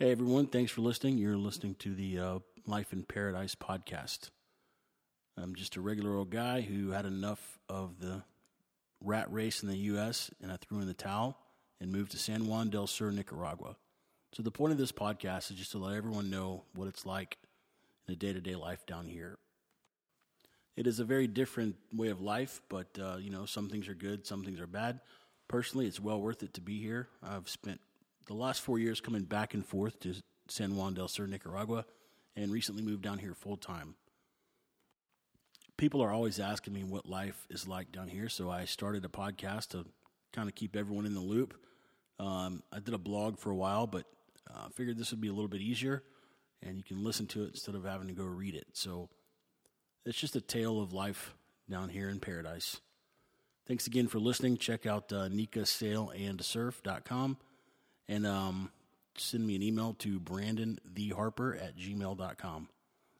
Hey everyone, thanks for listening. You're listening to the uh, Life in Paradise podcast. I'm just a regular old guy who had enough of the rat race in the U.S. and I threw in the towel and moved to San Juan del Sur, Nicaragua. So the point of this podcast is just to let everyone know what it's like in a day-to-day life down here. It is a very different way of life, but uh, you know some things are good, some things are bad. Personally, it's well worth it to be here. I've spent the last four years coming back and forth to San Juan del Sur, Nicaragua, and recently moved down here full time. People are always asking me what life is like down here, so I started a podcast to kind of keep everyone in the loop. Um, I did a blog for a while, but I uh, figured this would be a little bit easier, and you can listen to it instead of having to go read it. So it's just a tale of life down here in paradise. Thanks again for listening. Check out uh, NikaSailAndSurf.com and um, send me an email to brandontheharper at gmail.com.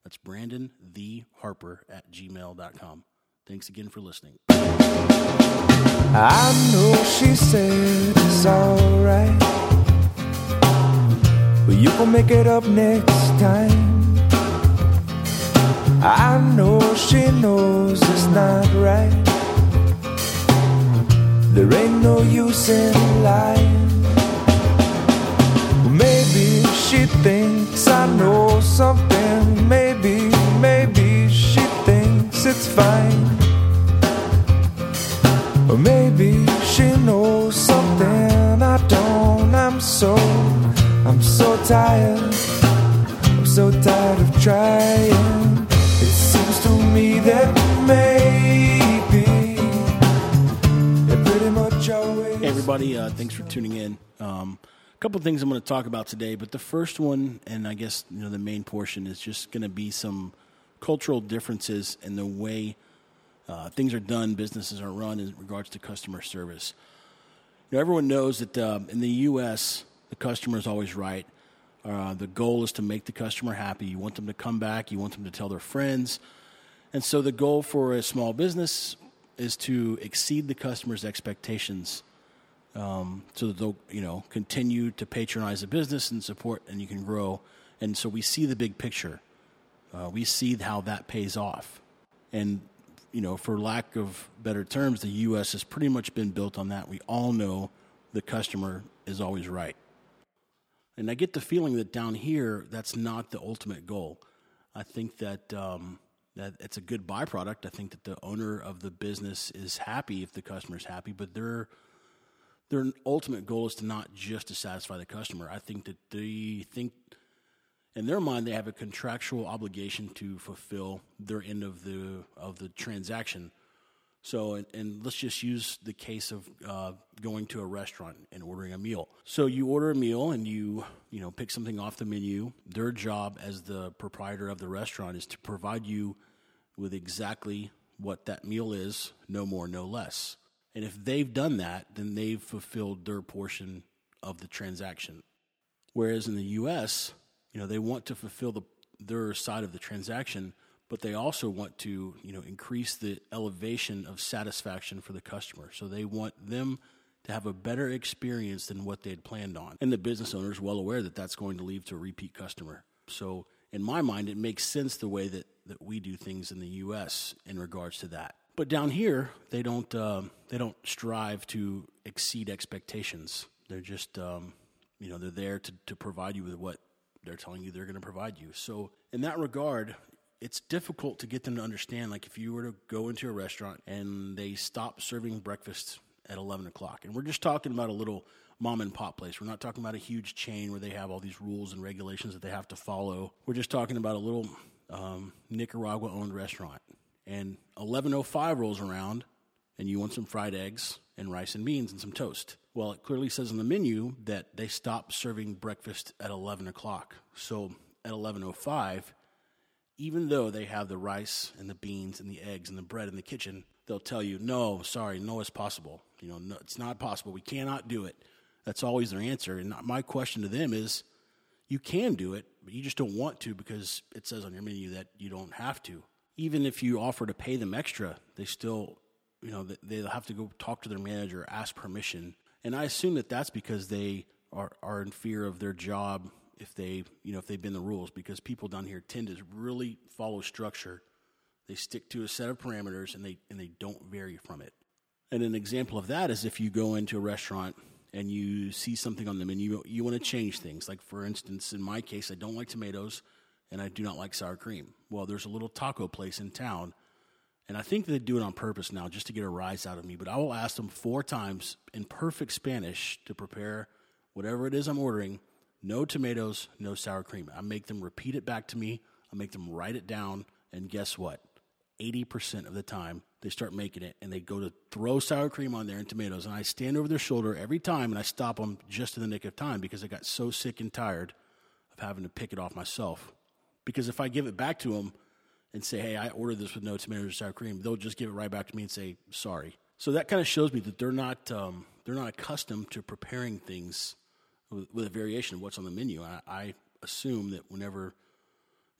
That's Brandon the Harper at gmail.com. Thanks again for listening. I know she said it's alright. But you gon' make it up next time. I know she knows it's not right. There ain't no use in lying. She thinks I know something. Maybe, maybe she thinks it's fine. Or maybe she knows something I don't. I'm so, I'm so tired. I'm so tired of trying. It seems to me that maybe. Hey, everybody, uh, thanks for tuning in. Um, couple things I'm going to talk about today, but the first one, and I guess you know the main portion, is just going to be some cultural differences in the way uh, things are done, businesses are run in regards to customer service. You know, everyone knows that uh, in the U.S., the customer is always right. Uh, the goal is to make the customer happy. You want them to come back. You want them to tell their friends. And so the goal for a small business is to exceed the customer's expectations um, so that they'll you know continue to patronize the business and support, and you can grow. And so we see the big picture. Uh, we see how that pays off, and you know, for lack of better terms, the U.S. has pretty much been built on that. We all know the customer is always right, and I get the feeling that down here, that's not the ultimate goal. I think that. Um, that it's a good byproduct. I think that the owner of the business is happy if the customer is happy, but they're their ultimate goal is to not just to satisfy the customer. I think that they think in their mind they have a contractual obligation to fulfill their end of the of the transaction. So, and, and let's just use the case of uh, going to a restaurant and ordering a meal. So you order a meal and you you know pick something off the menu. Their job as the proprietor of the restaurant is to provide you with exactly what that meal is, no more, no less. And if they've done that, then they've fulfilled their portion of the transaction. Whereas in the US, you know, they want to fulfill the, their side of the transaction, but they also want to, you know, increase the elevation of satisfaction for the customer. So they want them to have a better experience than what they had planned on. And the business owner is well aware that that's going to lead to a repeat customer. So in my mind, it makes sense the way that, that we do things in the U.S. in regards to that. But down here, they don't um, they don't strive to exceed expectations. They're just um, you know they're there to, to provide you with what they're telling you they're going to provide you. So in that regard, it's difficult to get them to understand. Like if you were to go into a restaurant and they stop serving breakfast at eleven o'clock, and we're just talking about a little mom and pop place. We're not talking about a huge chain where they have all these rules and regulations that they have to follow. We're just talking about a little um, Nicaragua owned restaurant and 1105 rolls around and you want some fried eggs and rice and beans and some toast. Well, it clearly says on the menu that they stop serving breakfast at 11 o'clock. So at 1105, even though they have the rice and the beans and the eggs and the bread in the kitchen, they'll tell you, no, sorry, no, it's possible. You know, no, it's not possible. We cannot do it. That's always their answer. And my question to them is, you can do it, but you just don't want to because it says on your menu that you don't have to even if you offer to pay them extra, they still, you know, they'll have to go talk to their manager, ask permission. And I assume that that's because they are, are in fear of their job if they, you know, if they've been the rules because people down here tend to really follow structure. They stick to a set of parameters and they and they don't vary from it. And an example of that is if you go into a restaurant and you see something on the menu, you want to change things. Like for instance, in my case, I don't like tomatoes and I do not like sour cream. Well, there's a little taco place in town, and I think they do it on purpose now just to get a rise out of me. But I will ask them four times in perfect Spanish to prepare whatever it is I'm ordering. No tomatoes, no sour cream. I make them repeat it back to me. I make them write it down, and guess what? 80% of the time they start making it and they go to throw sour cream on there and tomatoes and i stand over their shoulder every time and i stop them just in the nick of time because i got so sick and tired of having to pick it off myself because if i give it back to them and say hey i ordered this with no tomatoes or sour cream they'll just give it right back to me and say sorry. So that kind of shows me that they're not um, they're not accustomed to preparing things with, with, a variation of what's on the menu. I, I assume that whenever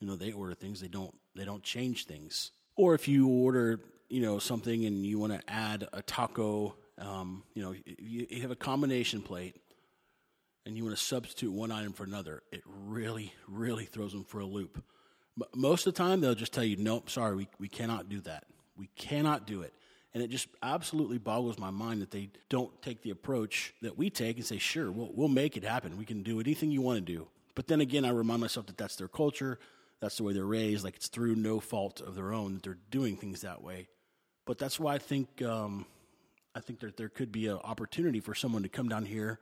you know they order things they don't they don't change things. Or if you order, you know, something and you want to add a taco, um, you know, you have a combination plate and you want to substitute one item for another, it really, really throws them for a loop. Most of the time, they'll just tell you, nope, sorry, we, we cannot do that. We cannot do it. And it just absolutely boggles my mind that they don't take the approach that we take and say, sure, we'll, we'll make it happen. We can do anything you want to do. But then again, I remind myself that that's their culture that's the way they're raised. Like it's through no fault of their own that they're doing things that way. But that's why I think um, I think that there could be an opportunity for someone to come down here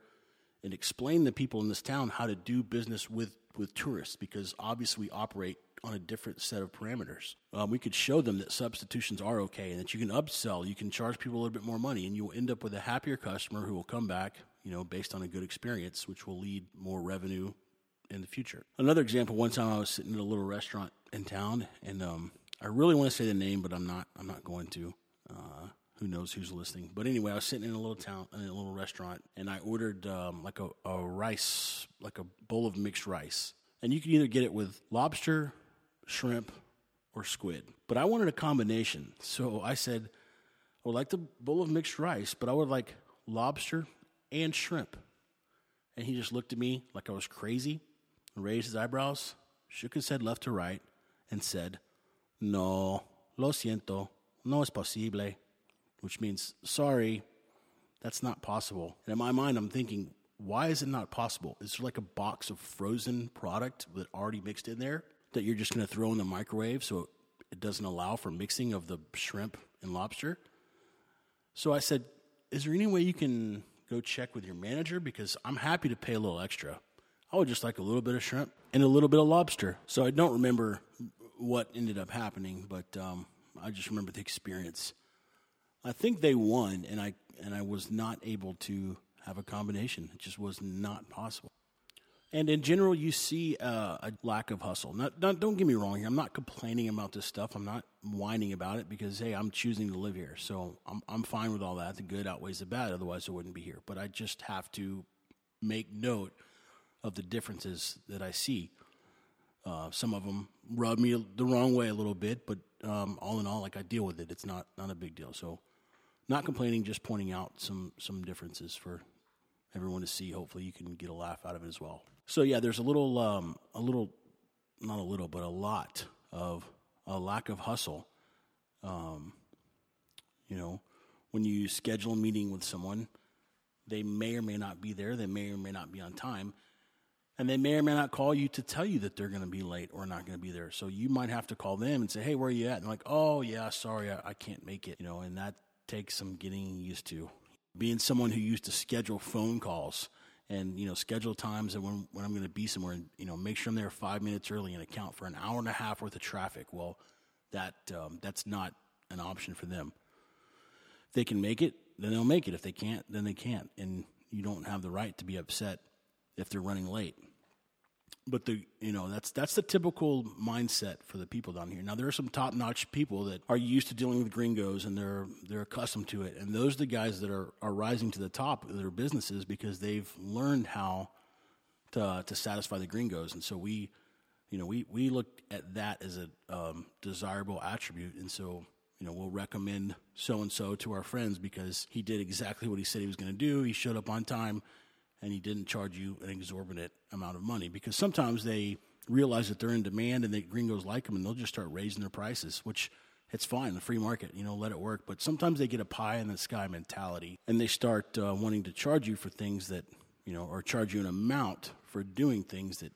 and explain to people in this town how to do business with with tourists because obviously we operate on a different set of parameters. Um, we could show them that substitutions are okay and that you can upsell, you can charge people a little bit more money, and you will end up with a happier customer who will come back, you know, based on a good experience, which will lead more revenue in the future. Another example: one time I was sitting in a little restaurant in town, and um, I really want to say the name, but I'm not. I'm not going to. Uh, who knows who's listening? But anyway, I was sitting in a little town in a little restaurant, and I ordered um, like a, a rice, like a bowl of mixed rice, and you can either get it with lobster, shrimp, or squid. But I wanted a combination, so I said, I would like the bowl of mixed rice, but I would like lobster and shrimp. And he just looked at me like I was crazy raised his eyebrows, shook his head left to right, and said, No, lo siento, no es posible, which means, sorry, that's not possible. And in my mind, I'm thinking, why is it not possible? Is there like a box of frozen product that already mixed in there that you're just going to throw in the microwave so it doesn't allow for mixing of the shrimp and lobster? So I said, Is there any way you can go check with your manager? Because I'm happy to pay a little extra. I would just like a little bit of shrimp and a little bit of lobster. So I don't remember what ended up happening, but um, I just remember the experience. I think they won, and I and I was not able to have a combination. It just was not possible. And in general, you see uh, a lack of hustle. Not, don't get me wrong here. I'm not complaining about this stuff. I'm not whining about it because hey, I'm choosing to live here, so I'm I'm fine with all that. The good outweighs the bad. Otherwise, I wouldn't be here. But I just have to make note of the differences that I see. Uh, some of them rub me the wrong way a little bit, but um, all in all, like I deal with it. It's not not a big deal. So, not complaining, just pointing out some some differences for everyone to see. Hopefully, you can get a laugh out of it as well. So yeah, there's a little um, a little not a little, but a lot of a lack of hustle. Um, you know, when you schedule a meeting with someone, they may or may not be there. They may or may not be on time and they may or may not call you to tell you that they're going to be late or not going to be there. So you might have to call them and say, "Hey, where are you at?" And like, "Oh, yeah, sorry, I, I can't make it." You know, and that takes some getting used to. Being someone who used to schedule phone calls and you know schedule times and when when I'm going to be somewhere and you know make sure I'm there five minutes early and account for an hour and a half worth of traffic. Well, that um, that's not an option for them. If they can make it, then they'll make it. If they can't, then they can't, and you don't have the right to be upset if they're running late. But the you know that's that's the typical mindset for the people down here. Now there are some top notch people that are used to dealing with gringos and they're they're accustomed to it, and those are the guys that are are rising to the top of their businesses because they've learned how to to satisfy the gringos, and so we you know we we look at that as a um, desirable attribute, and so you know, we'll recommend so and so to our friends because he did exactly what he said he was going to do. He showed up on time and he didn't charge you an exorbitant amount of money because sometimes they realize that they're in demand and the gringos like them and they'll just start raising their prices, which it's fine, the free market, you know, let it work. But sometimes they get a pie in the sky mentality and they start uh, wanting to charge you for things that, you know, or charge you an amount for doing things that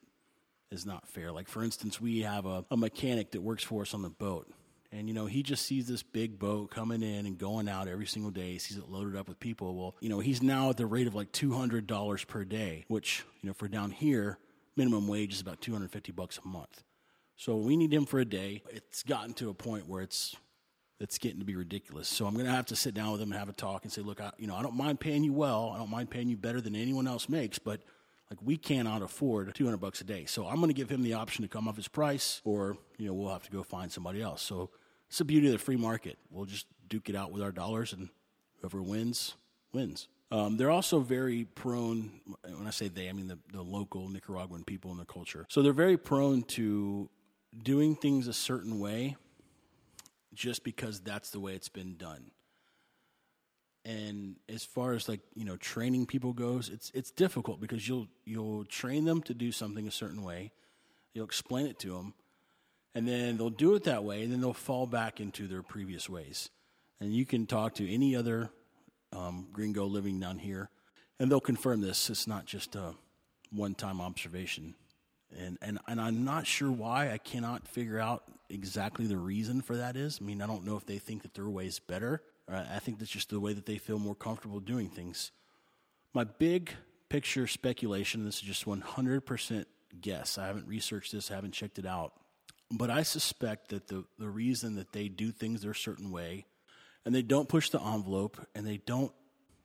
is not fair. Like, for instance, we have a, a mechanic that works for us on the boat. And, you know, he just sees this big boat coming in and going out every single day. He sees it loaded up with people. Well, you know, he's now at the rate of like $200 per day, which, you know, for down here, minimum wage is about 250 bucks a month. So we need him for a day. It's gotten to a point where it's it's getting to be ridiculous. So I'm going to have to sit down with him and have a talk and say, look, I, you know, I don't mind paying you well. I don't mind paying you better than anyone else makes, but like we cannot afford 200 bucks a day. So I'm going to give him the option to come off his price, or you know, we'll have to go find somebody else. So it's the beauty of the free market. We'll just duke it out with our dollars, and whoever wins wins. Um, they're also very prone. When I say they, I mean the, the local Nicaraguan people and their culture. So they're very prone to doing things a certain way just because that's the way it's been done. And as far as like, you know, training people goes, it's it's difficult because you'll you'll train them to do something a certain way. You'll explain it to them and then they'll do it that way and then they'll fall back into their previous ways. And you can talk to any other um, gringo living down here and they'll confirm this. It's not just a one-time observation and and and I'm not sure why. I cannot figure out exactly the reason for that is. I mean, I don't know if they think that their way is better. I think that's just the way that they feel more comfortable doing things. My big picture speculation. This is just 100% guess. I haven't researched this. I haven't checked it out. But I suspect that the the reason that they do things their certain way, and they don't push the envelope, and they don't,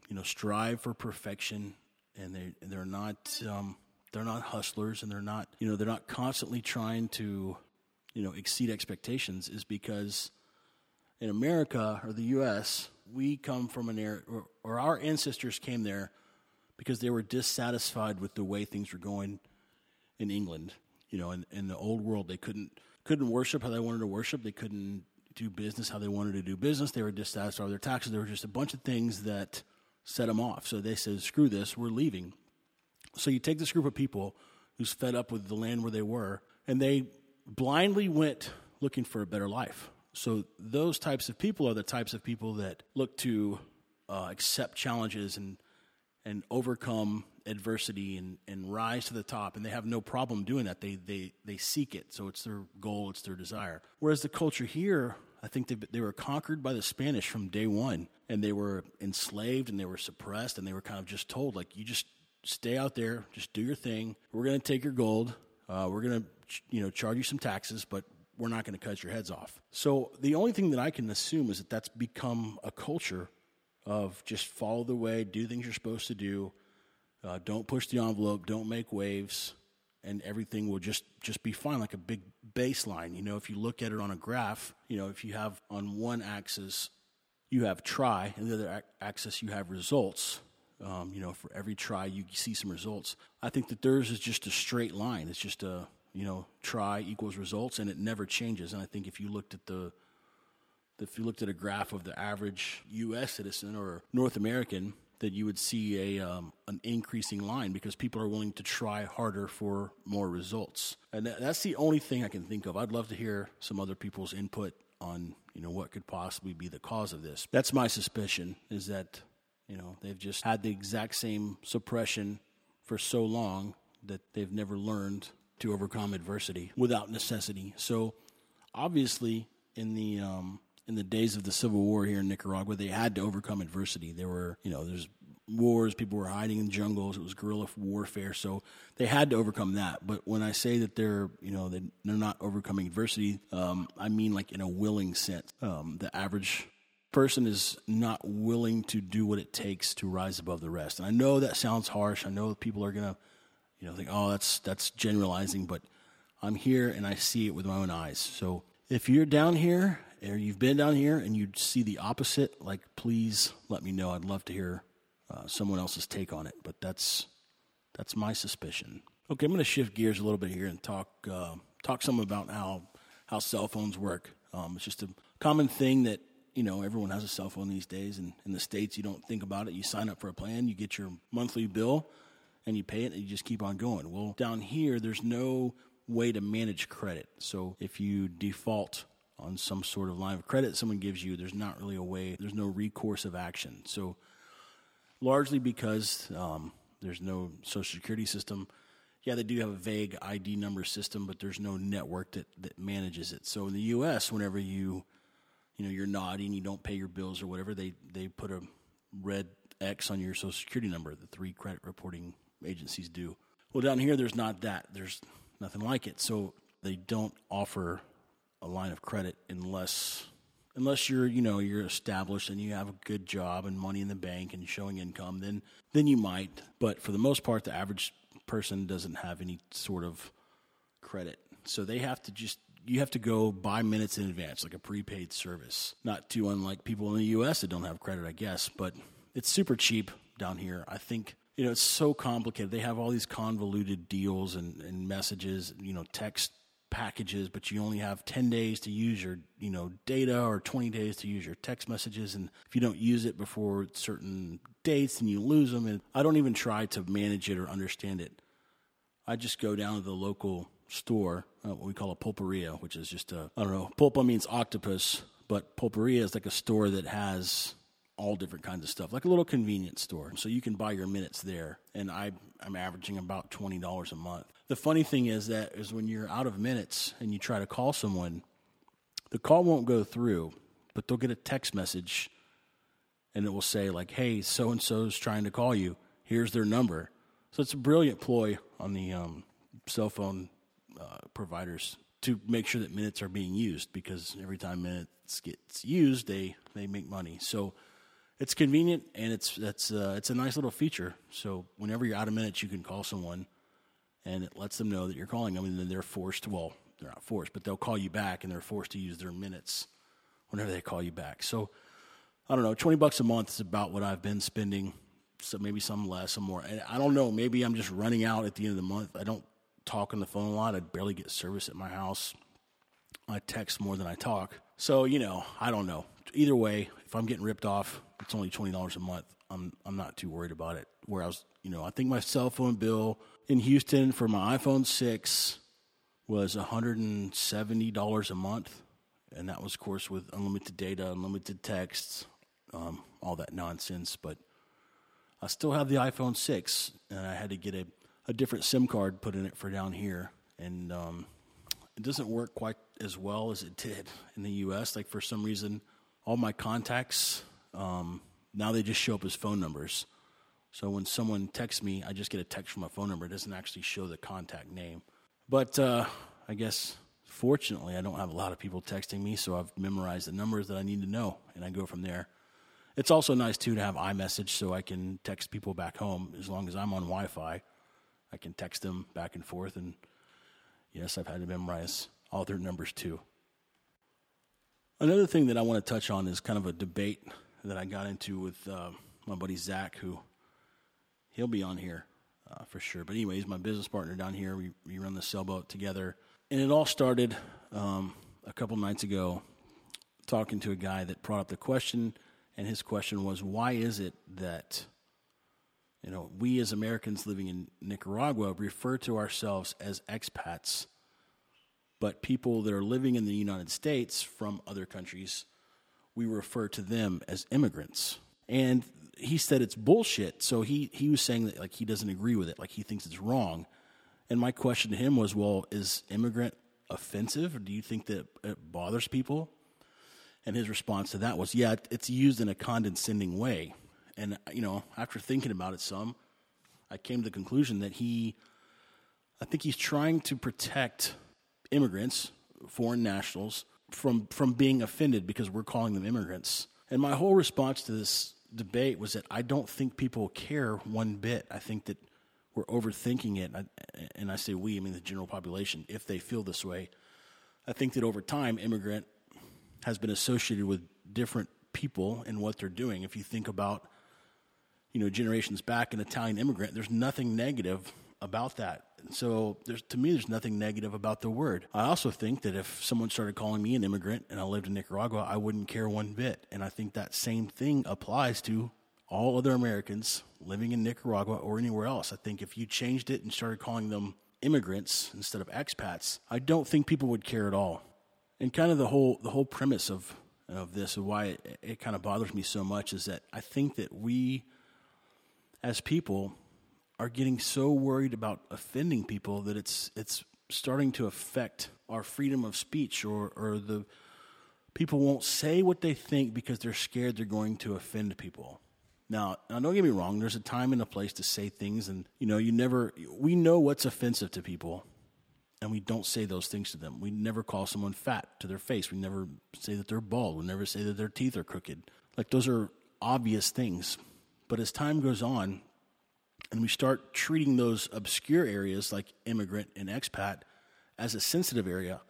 you know, strive for perfection, and they they're not. Um, they're not hustlers and they're not, you know, they're not constantly trying to, you know, exceed expectations is because in America or the US, we come from an area, or, or our ancestors came there because they were dissatisfied with the way things were going in England. You know, in, in the old world, they couldn't couldn't worship how they wanted to worship. They couldn't do business how they wanted to do business. They were dissatisfied with their taxes. There were just a bunch of things that set them off. So they said, "Screw this, we're leaving." So you take this group of people who's fed up with the land where they were, and they blindly went looking for a better life. So those types of people are the types of people that look to uh, accept challenges and and overcome adversity and, and rise to the top and they have no problem doing that they, they, they seek it so it's their goal it's their desire whereas the culture here i think they, they were conquered by the spanish from day one and they were enslaved and they were suppressed and they were kind of just told like you just stay out there, just do your thing. We're going to take your gold. Uh, we're going to, you know, charge you some taxes, but we're not going to cut your heads off. So the only thing that I can assume is that that's become a culture of just follow the way, do things you're supposed to do, uh, don't push the envelope, don't make waves, and everything will just just be fine, like a big baseline. You know, if you look at it on a graph, you know, if you have on one axis you have try, and the other axis you have results um, you know, for every try, you see some results. I think that theirs is just a straight line. It's just a, you know, try equals results, and it never changes. And I think if you looked at the, if you looked at a graph of the average U.S. citizen or North American, that you would see a um, an increasing line because people are willing to try harder for more results. And that's the only thing I can think of. I'd love to hear some other people's input on you know what could possibly be the cause of this. That's my suspicion is that you know, they've just had the exact same suppression for so long that they've never learned to overcome adversity without necessity. So, obviously, in the um, in the days of the Civil War here in Nicaragua, they had to overcome adversity. There were, you know, there's wars, people were hiding in jungles, it was guerrilla warfare, so they had to overcome that. But when I say that they're, you know, they're not overcoming adversity, um, I mean like in a willing sense. Um, the average person is not willing to do what it takes to rise above the rest. And I know that sounds harsh. I know people are to, you know, think, oh, that's, that's generalizing, but I'm here and I see it with my own eyes. So if you're down here or you've been down here and you see the opposite, like, please let me know. I'd love to hear uh, someone else's take on it, but that's, that's my suspicion. Okay, I'm going to shift gears a little bit here and talk, uh, talk some about how, how cell phones work. Um, it's just a common thing that you know, everyone has a cell phone these days. And in the States, you don't think about it. You sign up for a plan, you get your monthly bill, and you pay it and you just keep on going. Well, down here, there's no way to manage credit. So if you default on some sort of line of credit someone gives you, there's not really a way, there's no recourse of action. So largely because um, there's no social security system. Yeah, they do have a vague ID number system, but there's no network that, that manages it. So in the U.S., whenever you, you know, you're naughty and you don't pay your bills or whatever, they, they put a red X on your social security number. The three credit reporting agencies do. Well, down here, there's not that. There's nothing like it. So they don't offer a line of credit unless unless you're you know you're established and you have a good job and money in the bank and showing income then then you might. But for the most part the average person doesn't have any sort of credit. So they have to just you have to go buy minutes in advance like a prepaid service. Not too unlike people in the US that don't have credit I guess but it's super cheap down here. I think you know it's so complicated they have all these convoluted deals and, and messages you know text packages, but you only have 10 days to use your, you know, data or 20 days to use your text messages. And if you don't use it before certain dates, then you lose them. And I don't even try to manage it or understand it. I just go down to the local store, uh, what we call a pulperia, which is just a, I don't know, pulpa means octopus, but pulperia is like a store that has all different kinds of stuff, like a little convenience store. So you can buy your minutes there. And I, I'm averaging about $20 a month. The funny thing is that is when you're out of minutes and you try to call someone, the call won't go through, but they'll get a text message and it will say like, "Hey, so and so is trying to call you. Here's their number." So it's a brilliant ploy on the um, cell phone uh, providers to make sure that minutes are being used because every time minutes gets used, they they make money. So it's convenient and it's that's uh, it's a nice little feature. So whenever you're out of minutes, you can call someone, and it lets them know that you're calling them, and then they're forced. To, Well, they're not forced, but they'll call you back, and they're forced to use their minutes whenever they call you back. So I don't know, twenty bucks a month is about what I've been spending. So maybe some less, some more. And I don't know. Maybe I'm just running out at the end of the month. I don't talk on the phone a lot. I barely get service at my house. I text more than I talk. So you know, I don't know. Either way, if I'm getting ripped off, it's only twenty dollars a month. I'm I'm not too worried about it. Where I was, you know, I think my cell phone bill in Houston for my iPhone six was hundred and seventy dollars a month, and that was, of course, with unlimited data, unlimited texts, um, all that nonsense. But I still have the iPhone six, and I had to get a, a different SIM card put in it for down here, and um, it doesn't work quite as well as it did in the U.S. Like for some reason, all my contacts um, now they just show up as phone numbers. So when someone texts me, I just get a text from a phone number. It doesn't actually show the contact name. But uh, I guess fortunately, I don't have a lot of people texting me, so I've memorized the numbers that I need to know, and I go from there. It's also nice too to have iMessage, so I can text people back home as long as I'm on Wi-Fi. I can text them back and forth, and yes, I've had to memorize all their numbers too. Another thing that I want to touch on is kind of a debate that I got into with uh, my buddy Zach, who he'll be on here uh, for sure. But anyway, he's my business partner down here. We, we run the sailboat together. And it all started um, a couple nights ago talking to a guy that brought up the question, and his question was, why is it that you know we as Americans living in Nicaragua refer to ourselves as expats, but people that are living in the United States from other countries we refer to them as immigrants. And he said it's bullshit. So he, he was saying that like he doesn't agree with it, like he thinks it's wrong. And my question to him was, well, is immigrant offensive, or do you think that it bothers people? And his response to that was, yeah, it's used in a condescending way. And you know, after thinking about it some, I came to the conclusion that he, I think he's trying to protect immigrants, foreign nationals, from from being offended because we're calling them immigrants. And my whole response to this debate was that I don't think people care one bit. I think that we're overthinking it, and I say we, I mean the general population, if they feel this way. I think that over time, immigrant has been associated with different people and what they're doing. If you think about, you know, generations back, an Italian immigrant, there's nothing negative about that. So to me, there's nothing negative about the word. I also think that if someone started calling me an immigrant and I lived in Nicaragua, I wouldn't care one bit. And I think that same thing applies to all other Americans living in Nicaragua or anywhere else. I think if you changed it and started calling them immigrants instead of expats, I don't think people would care at all. And kind of the whole the whole premise of of this and why it, it kind of bothers me so much is that I think that we as people are getting so worried about offending people that it's it's starting to affect our freedom of speech or or the people won't say what they think because they're scared they're going to offend people. Now, now don't get me wrong, there's a time and a place to say things and you know, you never we know what's offensive to people and we don't say those things to them. We never call someone fat to their face. We never say that they're bald. We never say that their teeth are crooked. Like those are obvious things. But as time goes on, and we start treating those obscure areas like immigrant and expat as a sensitive area,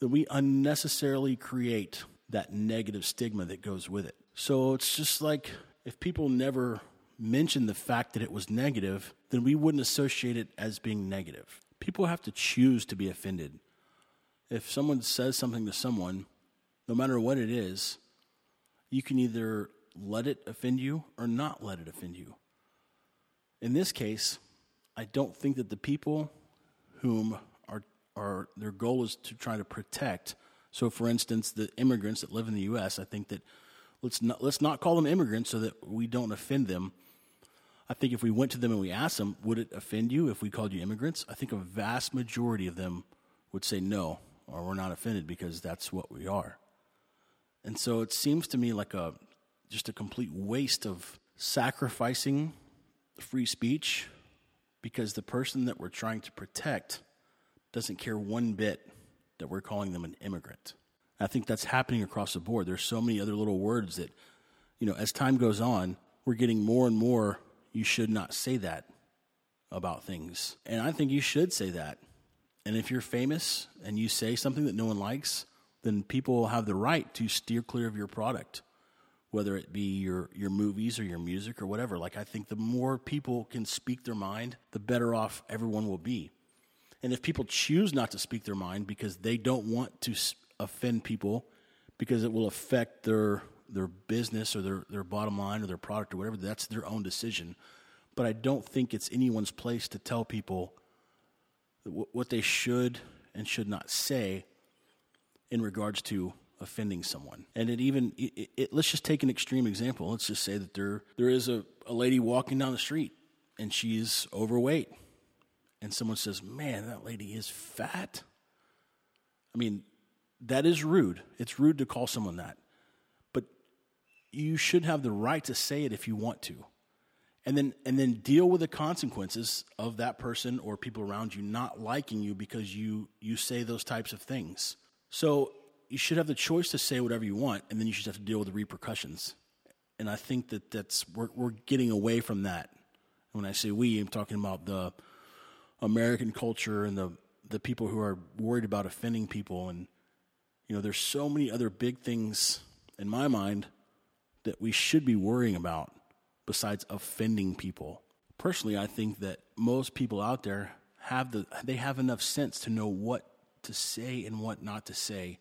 then we unnecessarily create that negative stigma that goes with it. So it's just like if people never mentioned the fact that it was negative, then we wouldn't associate it as being negative. People have to choose to be offended. If someone says something to someone, no matter what it is, you can either let it offend you or not let it offend you. In this case, I don't think that the people whom are, are their goal is to try to protect. So, for instance, the immigrants that live in the U.S., I think that let's not, let's not call them immigrants so that we don't offend them. I think if we went to them and we asked them, would it offend you if we called you immigrants? I think a vast majority of them would say no, or we're not offended because that's what we are. And so it seems to me like a just a complete waste of sacrificing free speech because the person that we're trying to protect doesn't care one bit that we're calling them an immigrant. I think that's happening across the board. There's so many other little words that, you know, as time goes on, we're getting more and more you should not say that about things. And I think you should say that. And if you're famous and you say something that no one likes, then people have the right to steer clear of your product whether it be your, your movies or your music or whatever. Like, I think the more people can speak their mind, the better off everyone will be. And if people choose not to speak their mind because they don't want to offend people, because it will affect their their business or their, their bottom line or their product or whatever, that's their own decision. But I don't think it's anyone's place to tell people what they should and should not say in regards to offending someone. And it even, it, it, let's just take an extreme example. Let's just say that there, there is a, a lady walking down the street and she's overweight. And someone says, Man, that lady is fat. I mean, that is rude. It's rude to call someone that. But you should have the right to say it if you want to. And then, and then deal with the consequences of that person or people around you not liking you because you, you say those types of things. So you should have the choice to say whatever you want, and then you should have to deal with the repercussions. And I think that that's we're, we're getting away from that. When I say we, I'm talking about the American culture and the the people who are worried about offending people. And you know, there's so many other big things in my mind that we should be worrying about besides offending people. Personally, I think that most people out there have the they have enough sense to know what to say and what not to say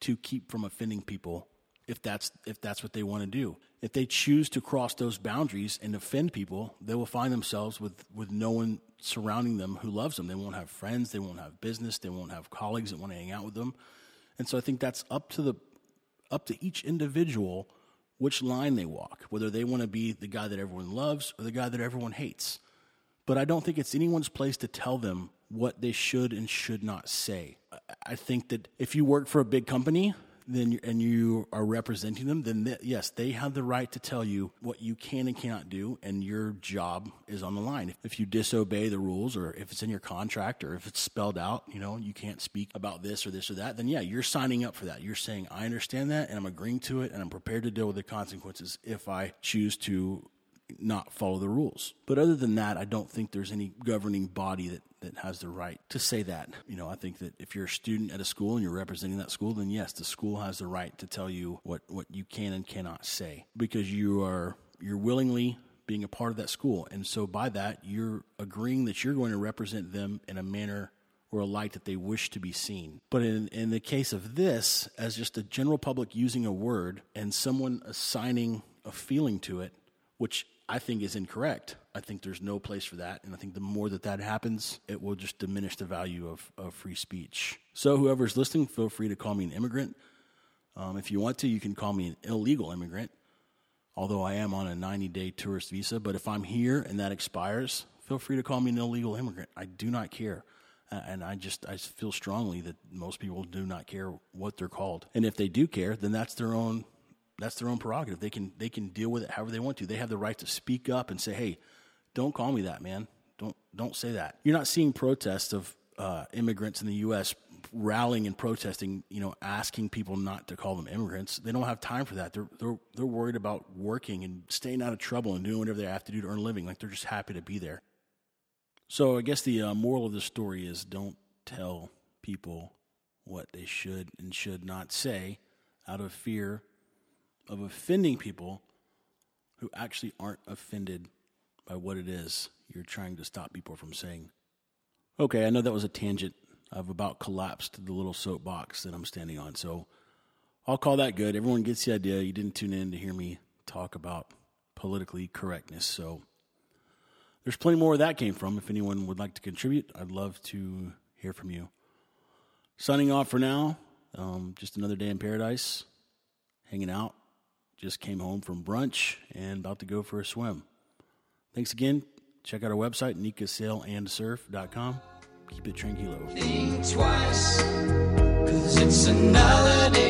to keep from offending people if that's if that's what they want to do. If they choose to cross those boundaries and offend people, they will find themselves with with no one surrounding them who loves them. They won't have friends, they won't have business, they won't have colleagues that want to hang out with them. And so I think that's up to the up to each individual which line they walk, whether they want to be the guy that everyone loves or the guy that everyone hates. But I don't think it's anyone's place to tell them what they should and should not say. I think that if you work for a big company, then and you are representing them, then they, yes, they have the right to tell you what you can and cannot do, and your job is on the line. If you disobey the rules, or if it's in your contract, or if it's spelled out, you know, you can't speak about this or this or that, then yeah, you're signing up for that. You're saying, I understand that, and I'm agreeing to it, and I'm prepared to deal with the consequences if I choose to not follow the rules. But other than that, I don't think there's any governing body that, that has the right to say that. You know, I think that if you're a student at a school and you're representing that school, then yes, the school has the right to tell you what, what you can and cannot say because you are you're willingly being a part of that school. And so by that, you're agreeing that you're going to represent them in a manner or a light that they wish to be seen. But in, in the case of this, as just a general public using a word and someone assigning a feeling to it, which I think is incorrect. I think there's no place for that. And I think the more that that happens, it will just diminish the value of, of free speech. So, whoever's listening, feel free to call me an immigrant. Um, if you want to, you can call me an illegal immigrant, although I am on a 90 day tourist visa. But if I'm here and that expires, feel free to call me an illegal immigrant. I do not care. And I just I feel strongly that most people do not care what they're called. And if they do care, then that's their own that's their own prerogative. They can they can deal with it however they want to. They have the right to speak up and say, "Hey, don't call me that, man. Don't don't say that." You're not seeing protests of uh, immigrants in the U.S. rallying and protesting. You know, asking people not to call them immigrants. They don't have time for that. They're they're they're worried about working and staying out of trouble and doing whatever they have to do to earn a living. Like they're just happy to be there. So I guess the uh, moral of the story is don't tell people what they should and should not say out of fear of offending people who actually aren't offended by what it is you're trying to stop people from saying. Okay, I know that was a tangent. I've about collapsed the little soapbox that I'm standing on. So I'll call that good. Everyone gets the idea. You didn't tune in to hear me talk about politically correctness. So there's plenty more where that came from. If anyone would like to contribute, I'd love to hear from you. Signing off for now. Um, just another day in paradise, hanging out, just came home from brunch and about to go for a swim. Thanks again. Check out our website, nikasailandsurf.com. Keep it tranquilo. Think twice, cause it's another day.